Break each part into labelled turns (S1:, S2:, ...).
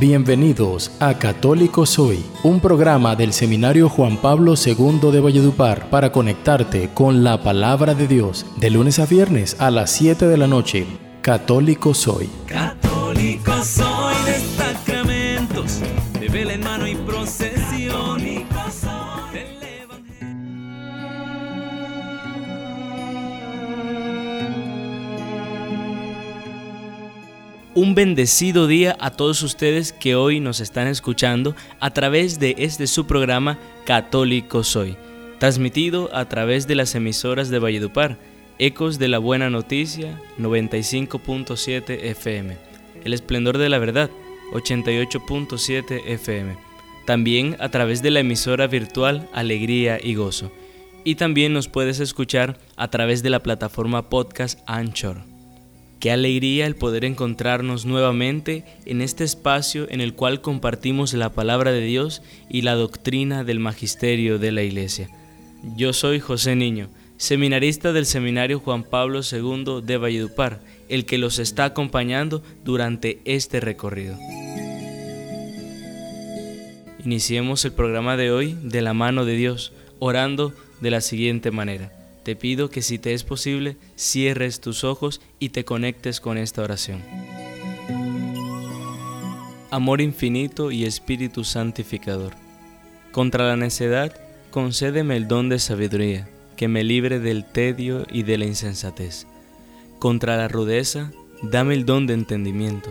S1: Bienvenidos a Católico Soy, un programa del Seminario Juan Pablo II de Valledupar para conectarte con la palabra de Dios de lunes a viernes a las 7 de la noche. Católico Soy.
S2: Un bendecido día a todos ustedes que hoy nos están escuchando a través de este su programa Católico Soy, transmitido a través de las emisoras de Valledupar, Ecos de la Buena Noticia 95.7 FM, El Esplendor de la Verdad 88.7 FM, también a través de la emisora virtual Alegría y Gozo, y también nos puedes escuchar a través de la plataforma podcast Anchor. Qué alegría el poder encontrarnos nuevamente en este espacio en el cual compartimos la palabra de Dios y la doctrina del magisterio de la Iglesia. Yo soy José Niño, seminarista del Seminario Juan Pablo II de Valledupar, el que los está acompañando durante este recorrido. Iniciemos el programa de hoy de la mano de Dios, orando de la siguiente manera. Te pido que si te es posible, cierres tus ojos y te conectes con esta oración. Amor infinito y Espíritu santificador. Contra la necedad, concédeme el don de sabiduría, que me libre del tedio y de la insensatez. Contra la rudeza, dame el don de entendimiento,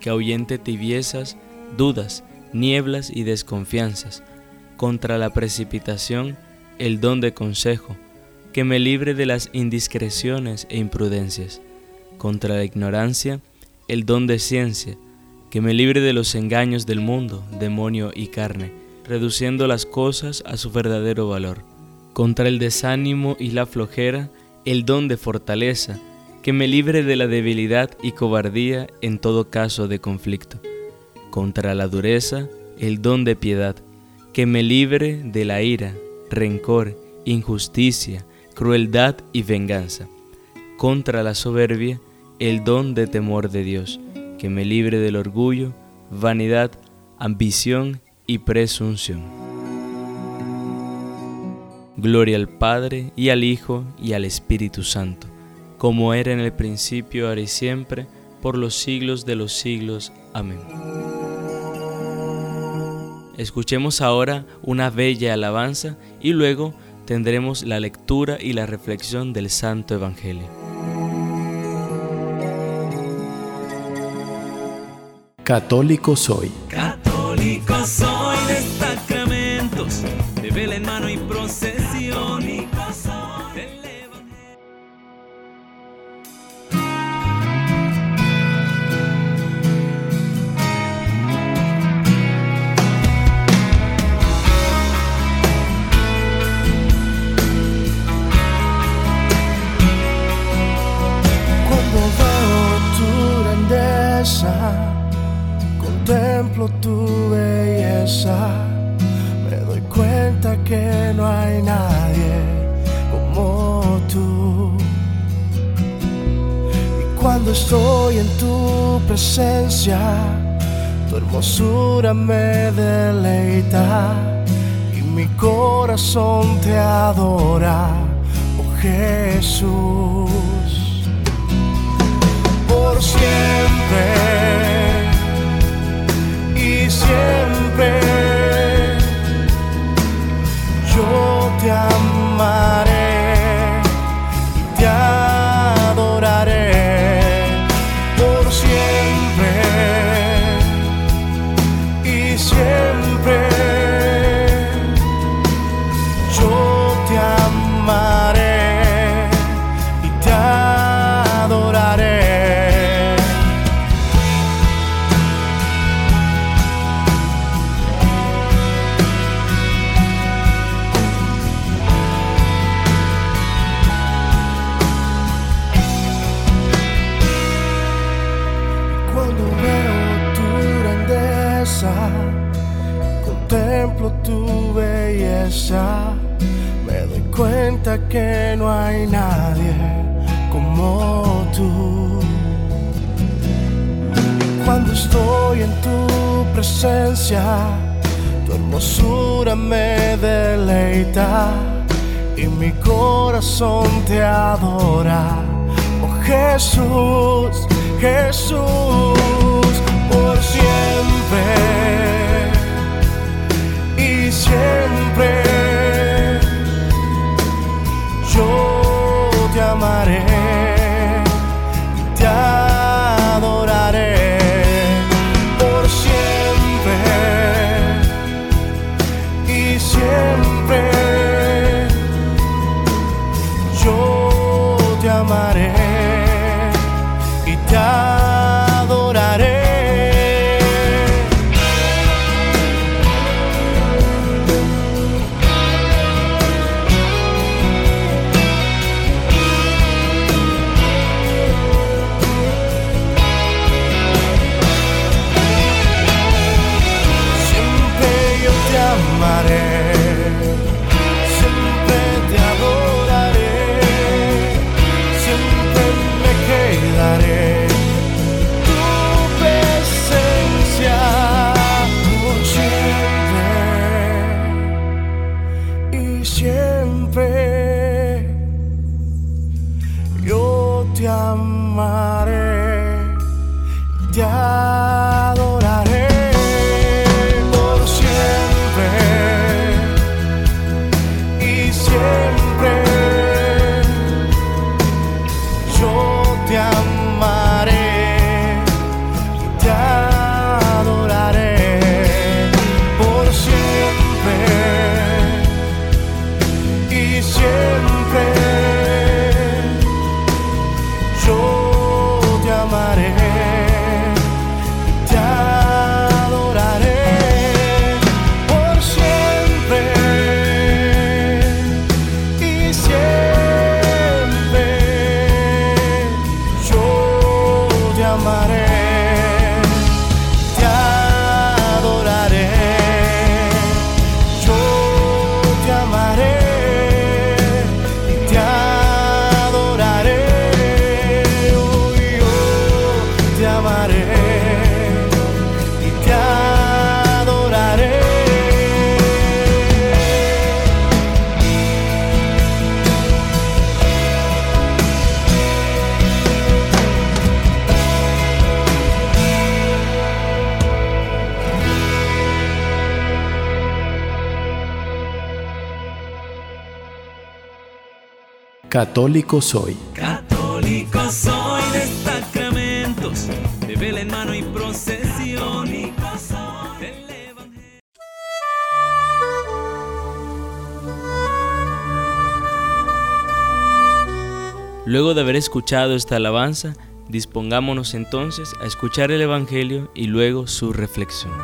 S2: que ahuyente tibiezas, dudas, nieblas y desconfianzas. Contra la precipitación, el don de consejo, que me libre de las indiscreciones e imprudencias. Contra la ignorancia, el don de ciencia, que me libre de los engaños del mundo, demonio y carne, reduciendo las cosas a su verdadero valor. Contra el desánimo y la flojera, el don de fortaleza, que me libre de la debilidad y cobardía en todo caso de conflicto. Contra la dureza, el don de piedad, que me libre de la ira, rencor, injusticia, crueldad y venganza. Contra la soberbia, el don de temor de Dios, que me libre del orgullo, vanidad, ambición y presunción. Gloria al Padre y al Hijo y al Espíritu Santo, como era en el principio, ahora y siempre, por los siglos de los siglos. Amén. Escuchemos ahora una bella alabanza y luego tendremos la lectura y la reflexión del Santo Evangelio.
S1: Católico Soy.
S3: Católico
S4: tu belleza, me doy cuenta que no hay nadie como tú. Y cuando estoy en tu presencia, tu hermosura me deleita y mi corazón te adora, oh Jesús por siempre siempre. Yo te amaré contemplo tu belleza, me doy cuenta que no hay nadie como tú. Cuando estoy en tu presencia, tu hermosura me deleita y mi corazón te adora. Oh Jesús, Jesús, por siempre y siempre yo te amaré. Te adoraré por siempre y siempre yo te amaré y te.
S1: Católico soy.
S3: Católico soy de sacramentos, de vela en mano y procesión. Del Evangelio.
S2: Luego de haber escuchado esta alabanza, dispongámonos entonces a escuchar el Evangelio y luego su reflexión.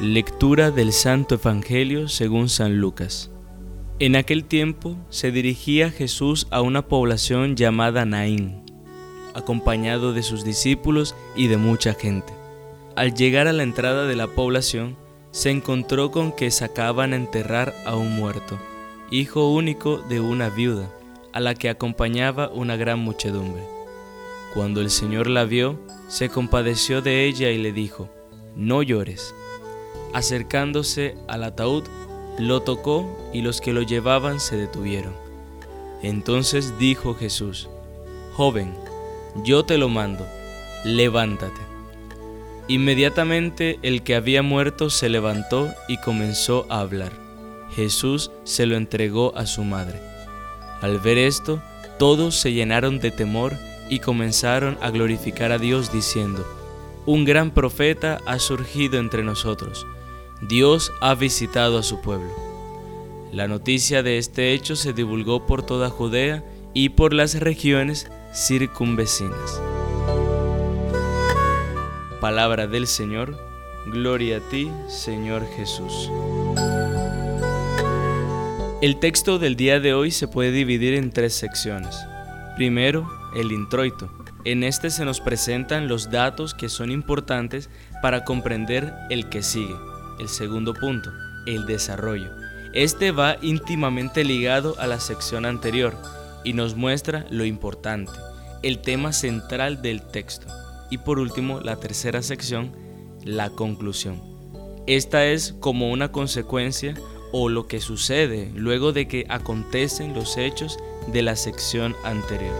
S2: Lectura del Santo Evangelio según San Lucas. En aquel tiempo se dirigía Jesús a una población llamada Naín, acompañado de sus discípulos y de mucha gente. Al llegar a la entrada de la población, se encontró con que sacaban a enterrar a un muerto, hijo único de una viuda, a la que acompañaba una gran muchedumbre. Cuando el Señor la vio, se compadeció de ella y le dijo, No llores. Acercándose al ataúd, lo tocó y los que lo llevaban se detuvieron. Entonces dijo Jesús, Joven, yo te lo mando, levántate. Inmediatamente el que había muerto se levantó y comenzó a hablar. Jesús se lo entregó a su madre. Al ver esto, todos se llenaron de temor y comenzaron a glorificar a Dios diciendo, Un gran profeta ha surgido entre nosotros. Dios ha visitado a su pueblo. La noticia de este hecho se divulgó por toda Judea y por las regiones circunvecinas. Palabra del Señor, gloria a ti, Señor Jesús. El texto del día de hoy se puede dividir en tres secciones. Primero, el introito. En este se nos presentan los datos que son importantes para comprender el que sigue. El segundo punto, el desarrollo. Este va íntimamente ligado a la sección anterior y nos muestra lo importante, el tema central del texto. Y por último, la tercera sección, la conclusión. Esta es como una consecuencia o lo que sucede luego de que acontecen los hechos de la sección anterior.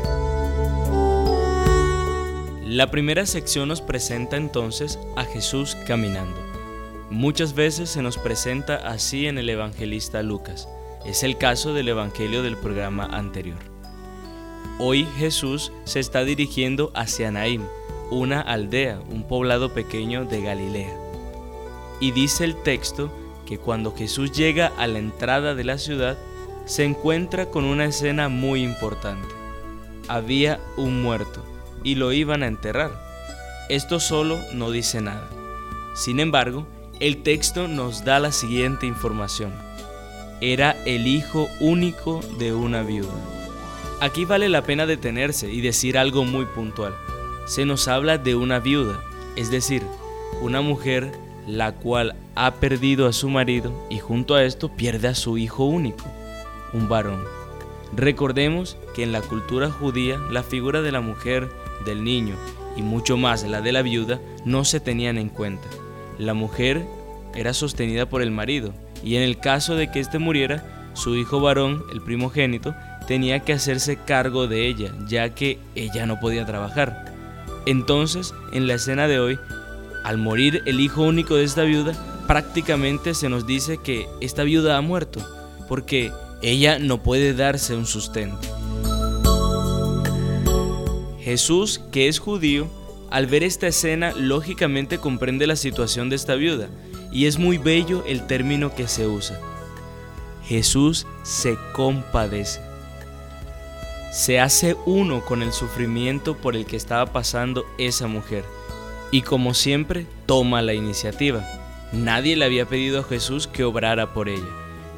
S2: La primera sección nos presenta entonces a Jesús caminando. Muchas veces se nos presenta así en el evangelista Lucas. Es el caso del evangelio del programa anterior. Hoy Jesús se está dirigiendo hacia Naim, una aldea, un poblado pequeño de Galilea. Y dice el texto que cuando Jesús llega a la entrada de la ciudad, se encuentra con una escena muy importante. Había un muerto y lo iban a enterrar. Esto solo no dice nada. Sin embargo, el texto nos da la siguiente información. Era el hijo único de una viuda. Aquí vale la pena detenerse y decir algo muy puntual. Se nos habla de una viuda, es decir, una mujer la cual ha perdido a su marido y junto a esto pierde a su hijo único, un varón. Recordemos que en la cultura judía la figura de la mujer del niño y mucho más la de la viuda no se tenían en cuenta. La mujer era sostenida por el marido y en el caso de que éste muriera, su hijo varón, el primogénito, tenía que hacerse cargo de ella, ya que ella no podía trabajar. Entonces, en la escena de hoy, al morir el hijo único de esta viuda, prácticamente se nos dice que esta viuda ha muerto, porque ella no puede darse un sustento. Jesús, que es judío, al ver esta escena lógicamente comprende la situación de esta viuda y es muy bello el término que se usa. Jesús se compadece. Se hace uno con el sufrimiento por el que estaba pasando esa mujer y como siempre toma la iniciativa. Nadie le había pedido a Jesús que obrara por ella,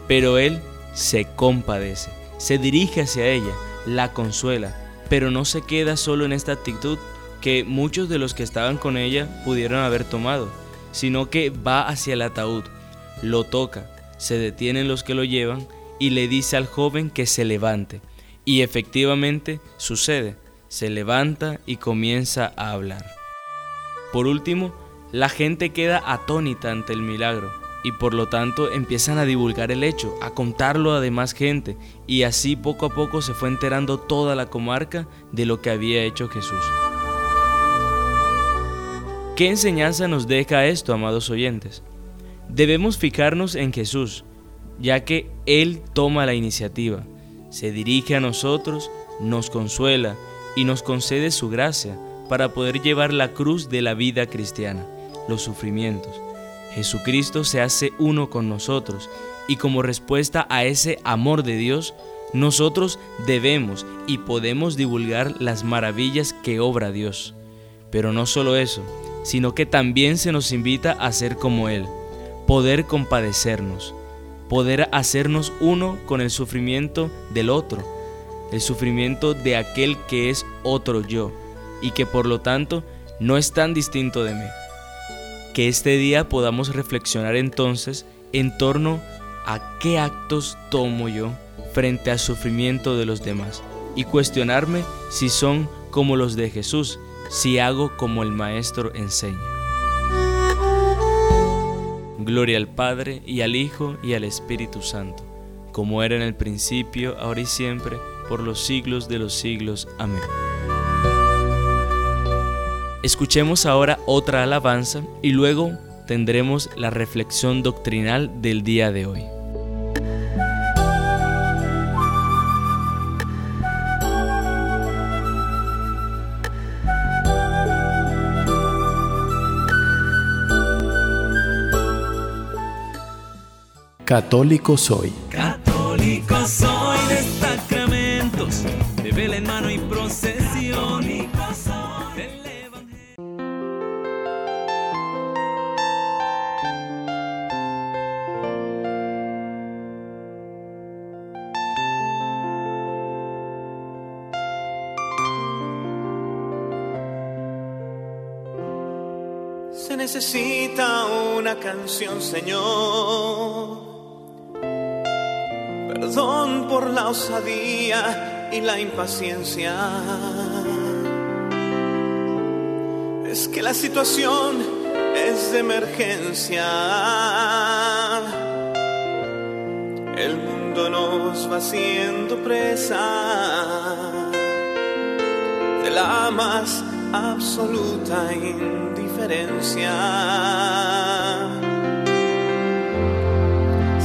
S2: pero él se compadece, se dirige hacia ella, la consuela, pero no se queda solo en esta actitud que muchos de los que estaban con ella pudieron haber tomado, sino que va hacia el ataúd, lo toca, se detienen los que lo llevan y le dice al joven que se levante. Y efectivamente sucede, se levanta y comienza a hablar. Por último, la gente queda atónita ante el milagro y por lo tanto empiezan a divulgar el hecho, a contarlo a demás gente y así poco a poco se fue enterando toda la comarca de lo que había hecho Jesús. ¿Qué enseñanza nos deja esto, amados oyentes? Debemos fijarnos en Jesús, ya que Él toma la iniciativa, se dirige a nosotros, nos consuela y nos concede su gracia para poder llevar la cruz de la vida cristiana, los sufrimientos Jesucristo se hace uno con nosotros y como respuesta a ese amor de Dios, nosotros debemos y podemos divulgar las maravillas que obra Dios. Pero no solo eso, sino que también se nos invita a ser como Él, poder compadecernos, poder hacernos uno con el sufrimiento del otro, el sufrimiento de aquel que es otro yo y que por lo tanto no es tan distinto de mí. Que este día podamos reflexionar entonces en torno a qué actos tomo yo frente al sufrimiento de los demás y cuestionarme si son como los de Jesús, si hago como el Maestro enseña. Gloria al Padre y al Hijo y al Espíritu Santo, como era en el principio, ahora y siempre, por los siglos de los siglos. Amén. Escuchemos ahora otra alabanza y luego tendremos la reflexión doctrinal del día de hoy.
S1: Católico soy.
S3: Católico soy de sacramentos, de vela en mano y procesión.
S5: necesita una canción, Señor. Impaciencia. es que la situación es de emergencia. El mundo nos va haciendo presa de la más absoluta indiferencia.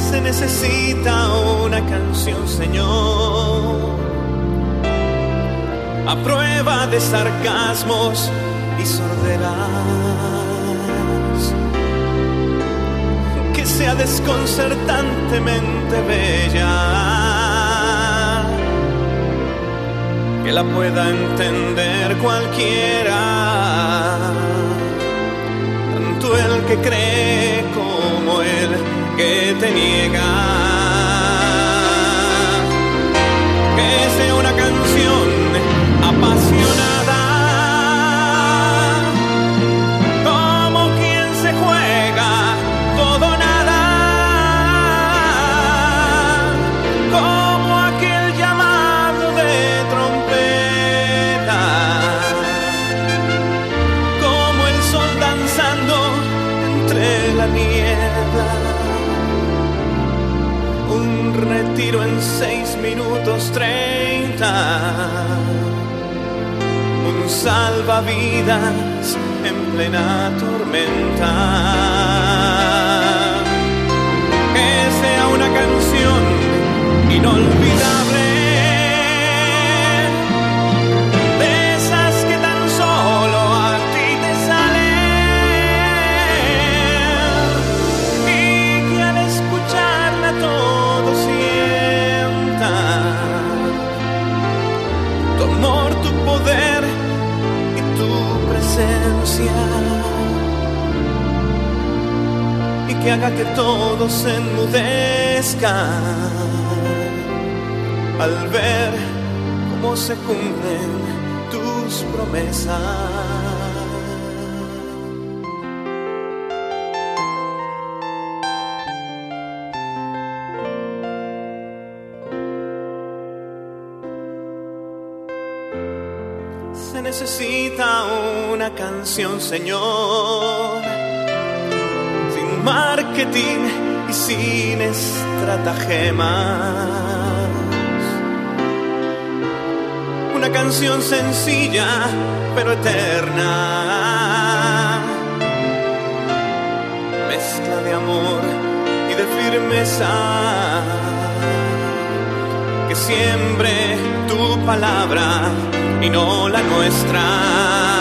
S5: Se necesita una canción, Señor, a prueba de sarcasmos y sorderas, que sea desconcertantemente bella, que la pueda entender cualquiera, tanto el que cree como el que te niega. Que sea una canción amor, tu poder y tu presencia y que haga que todo se enmudezca al ver cómo se cumplen tus promesas. Una canción, Señor, sin marketing y sin estratagemas. Una canción sencilla pero eterna, mezcla de amor y de firmeza que siembre tu palabra y no la nuestra.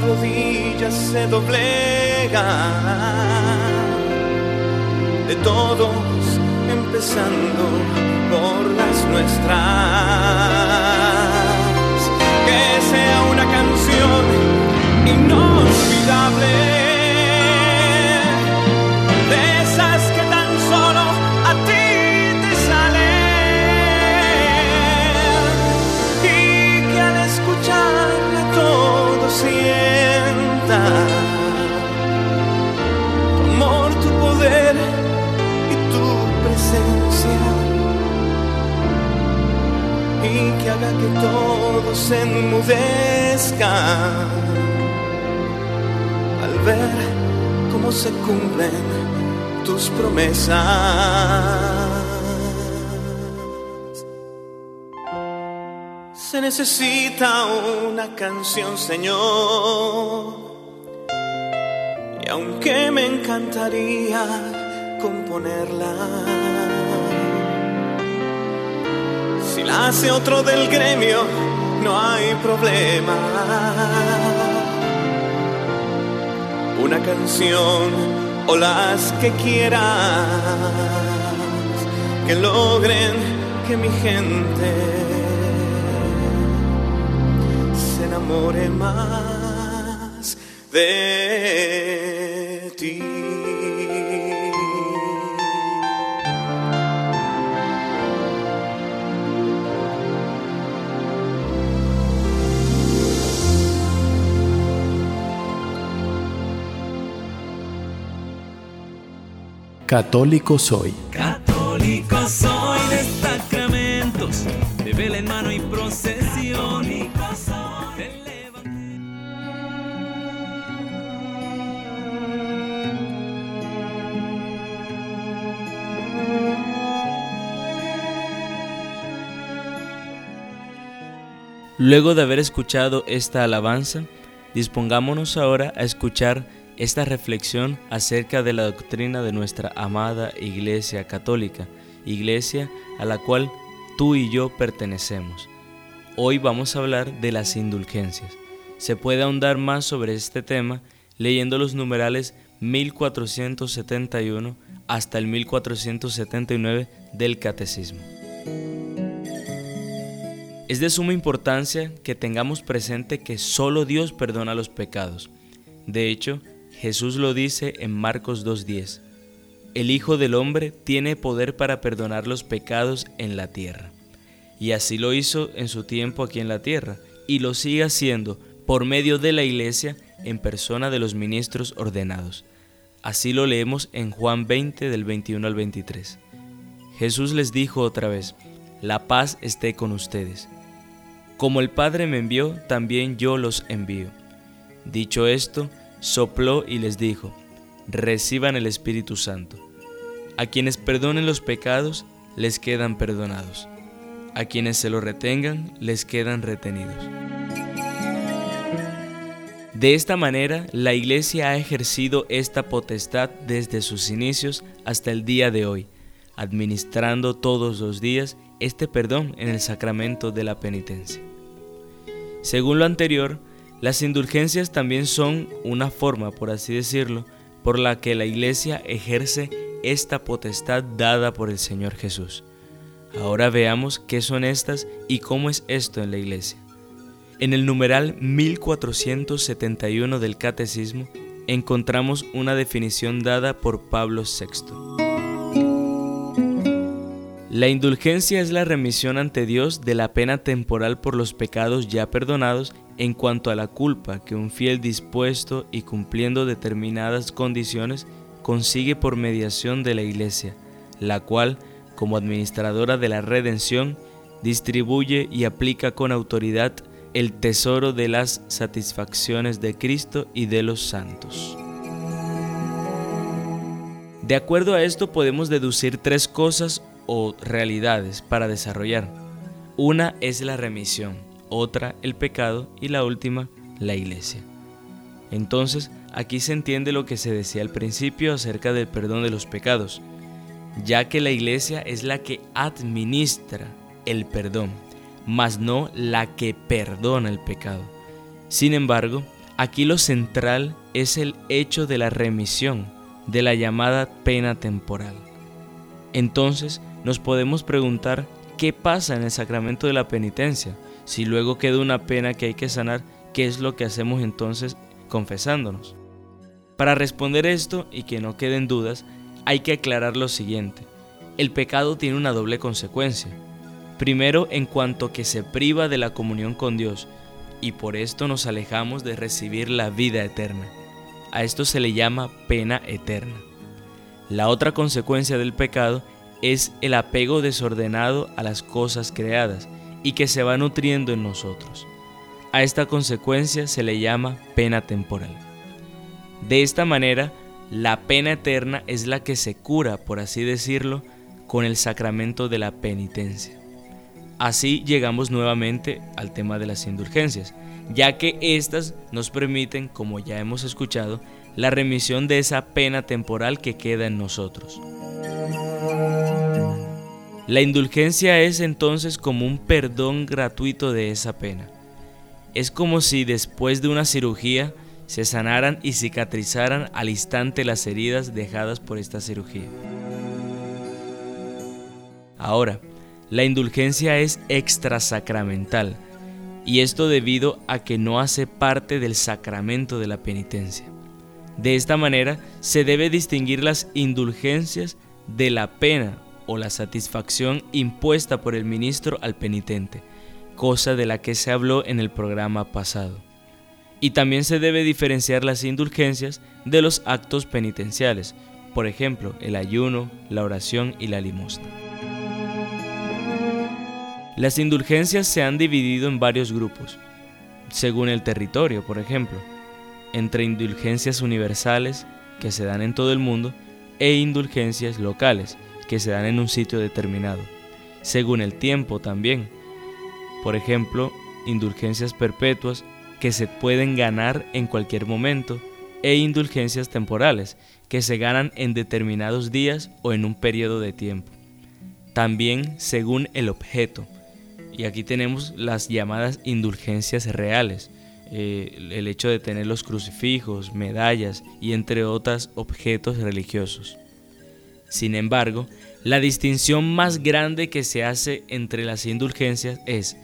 S5: rodillas se doblegan de todos, empezando por las nuestras. Que sea una canción inolvidable tus promesas. Se necesita una canción, Señor. Y aunque me encantaría componerla, si la hace otro del gremio, no hay problema. Una canción o las que quieras que logren que mi gente se enamore más de ti.
S1: Católico soy.
S3: Católico soy de sacramentos, de vela en mano y procesión.
S2: Luego de haber escuchado esta alabanza, dispongámonos ahora a escuchar esta reflexión acerca de la doctrina de nuestra amada Iglesia Católica, iglesia a la cual tú y yo pertenecemos. Hoy vamos a hablar de las indulgencias. Se puede ahondar más sobre este tema leyendo los numerales 1471 hasta el 1479 del Catecismo. Es de suma importancia que tengamos presente que solo Dios perdona los pecados. De hecho, Jesús lo dice en Marcos 2.10. El Hijo del Hombre tiene poder para perdonar los pecados en la tierra. Y así lo hizo en su tiempo aquí en la tierra, y lo sigue haciendo por medio de la iglesia en persona de los ministros ordenados. Así lo leemos en Juan 20 del 21 al 23. Jesús les dijo otra vez, la paz esté con ustedes. Como el Padre me envió, también yo los envío. Dicho esto, sopló y les dijo, reciban el Espíritu Santo. A quienes perdonen los pecados, les quedan perdonados. A quienes se lo retengan, les quedan retenidos. De esta manera, la Iglesia ha ejercido esta potestad desde sus inicios hasta el día de hoy, administrando todos los días este perdón en el sacramento de la penitencia. Según lo anterior, las indulgencias también son una forma, por así decirlo, por la que la Iglesia ejerce esta potestad dada por el Señor Jesús. Ahora veamos qué son estas y cómo es esto en la Iglesia. En el numeral 1471 del Catecismo encontramos una definición dada por Pablo VI. La indulgencia es la remisión ante Dios de la pena temporal por los pecados ya perdonados en cuanto a la culpa que un fiel dispuesto y cumpliendo determinadas condiciones consigue por mediación de la Iglesia, la cual, como administradora de la redención, distribuye y aplica con autoridad el tesoro de las satisfacciones de Cristo y de los santos. De acuerdo a esto podemos deducir tres cosas o realidades para desarrollar. Una es la remisión, otra el pecado y la última la iglesia. Entonces, aquí se entiende lo que se decía al principio acerca del perdón de los pecados, ya que la iglesia es la que administra el perdón mas no la que perdona el pecado. Sin embargo, aquí lo central es el hecho de la remisión, de la llamada pena temporal. Entonces nos podemos preguntar qué pasa en el sacramento de la penitencia. Si luego queda una pena que hay que sanar, ¿qué es lo que hacemos entonces confesándonos? Para responder esto y que no queden dudas, hay que aclarar lo siguiente. El pecado tiene una doble consecuencia. Primero, en cuanto que se priva de la comunión con Dios, y por esto nos alejamos de recibir la vida eterna. A esto se le llama pena eterna. La otra consecuencia del pecado es el apego desordenado a las cosas creadas y que se va nutriendo en nosotros. A esta consecuencia se le llama pena temporal. De esta manera, la pena eterna es la que se cura, por así decirlo, con el sacramento de la penitencia. Así llegamos nuevamente al tema de las indulgencias, ya que éstas nos permiten, como ya hemos escuchado, la remisión de esa pena temporal que queda en nosotros. La indulgencia es entonces como un perdón gratuito de esa pena. Es como si después de una cirugía se sanaran y cicatrizaran al instante las heridas dejadas por esta cirugía. Ahora, la indulgencia es extrasacramental, y esto debido a que no hace parte del sacramento de la penitencia. De esta manera se debe distinguir las indulgencias de la pena o la satisfacción impuesta por el ministro al penitente, cosa de la que se habló en el programa pasado. Y también se debe diferenciar las indulgencias de los actos penitenciales, por ejemplo, el ayuno, la oración y la limosna. Las indulgencias se han dividido en varios grupos, según el territorio, por ejemplo, entre indulgencias universales, que se dan en todo el mundo, e indulgencias locales, que se dan en un sitio determinado, según el tiempo también. Por ejemplo, indulgencias perpetuas que se pueden ganar en cualquier momento e indulgencias temporales que se ganan en determinados días o en un periodo de tiempo. También según el objeto. Y aquí tenemos las llamadas indulgencias reales, eh, el hecho de tener los crucifijos, medallas y entre otros objetos religiosos. Sin embargo, la distinción más grande que se hace entre las indulgencias es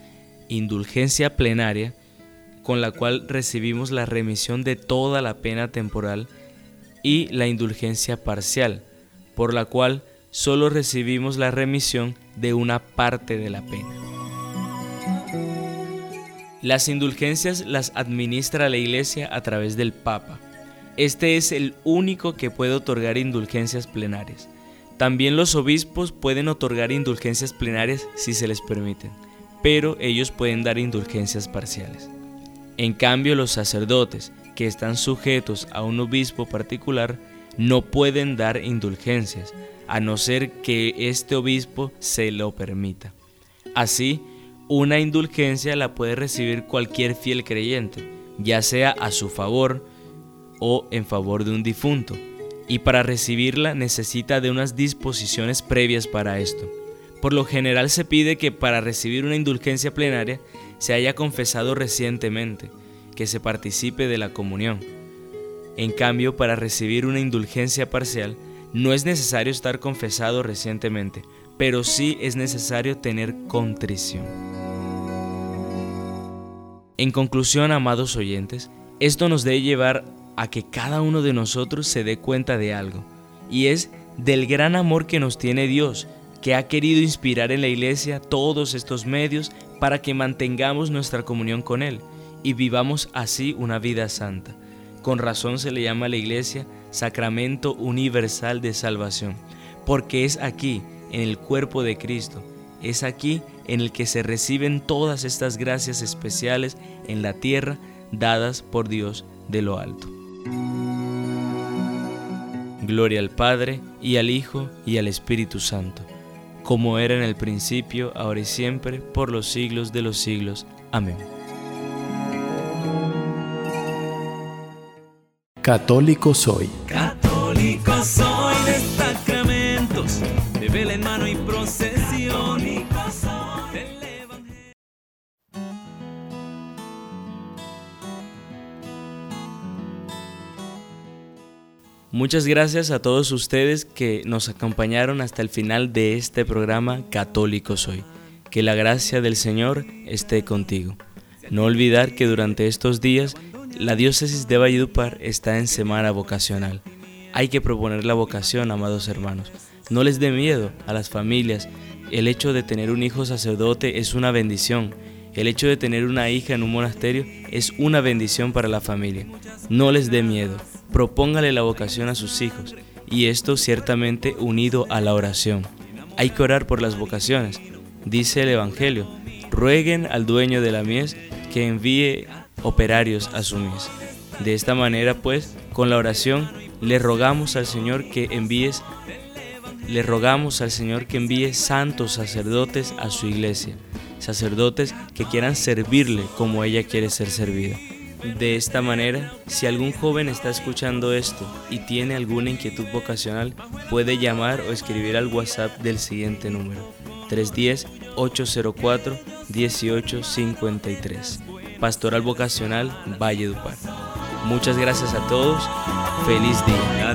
S2: indulgencia plenaria, con la cual recibimos la remisión de toda la pena temporal, y la indulgencia parcial, por la cual solo recibimos la remisión de una parte de la pena. Las indulgencias las administra la Iglesia a través del Papa. Este es el único que puede otorgar indulgencias plenarias. También los obispos pueden otorgar indulgencias plenarias si se les permiten, pero ellos pueden dar indulgencias parciales. En cambio, los sacerdotes, que están sujetos a un obispo particular, no pueden dar indulgencias, a no ser que este obispo se lo permita. Así, una indulgencia la puede recibir cualquier fiel creyente, ya sea a su favor o en favor de un difunto, y para recibirla necesita de unas disposiciones previas para esto. Por lo general se pide que para recibir una indulgencia plenaria se haya confesado recientemente, que se participe de la comunión. En cambio, para recibir una indulgencia parcial, no es necesario estar confesado recientemente, pero sí es necesario tener contrición. En conclusión, amados oyentes, esto nos debe llevar a que cada uno de nosotros se dé cuenta de algo, y es del gran amor que nos tiene Dios, que ha querido inspirar en la iglesia todos estos medios para que mantengamos nuestra comunión con Él y vivamos así una vida santa. Con razón se le llama a la iglesia sacramento universal de salvación, porque es aquí, en el cuerpo de Cristo, es aquí en el que se reciben todas estas gracias especiales en la tierra dadas por Dios de lo alto. Gloria al Padre, y al Hijo, y al Espíritu Santo, como era en el principio, ahora y siempre, por los siglos de los siglos. Amén.
S1: Católico soy.
S3: Católico
S2: Muchas gracias a todos ustedes que nos acompañaron hasta el final de este programa Católico Soy. Que la gracia del Señor esté contigo. No olvidar que durante estos días la diócesis de Valledupar está en semana vocacional. Hay que proponer la vocación, amados hermanos. No les dé miedo a las familias. El hecho de tener un hijo sacerdote es una bendición. El hecho de tener una hija en un monasterio es una bendición para la familia. No les dé miedo. Propóngale la vocación a sus hijos. Y esto ciertamente unido a la oración. Hay que orar por las vocaciones. Dice el Evangelio, rueguen al dueño de la mies que envíe operarios a su mies. De esta manera, pues, con la oración le rogamos al Señor que envíes le rogamos al Señor que envíe santos sacerdotes a su iglesia, sacerdotes que quieran servirle como ella quiere ser servida. De esta manera, si algún joven está escuchando esto y tiene alguna inquietud vocacional, puede llamar o escribir al WhatsApp del siguiente número, 310-804-1853. Pastoral Vocacional Valledupar. Muchas gracias a todos. Feliz día.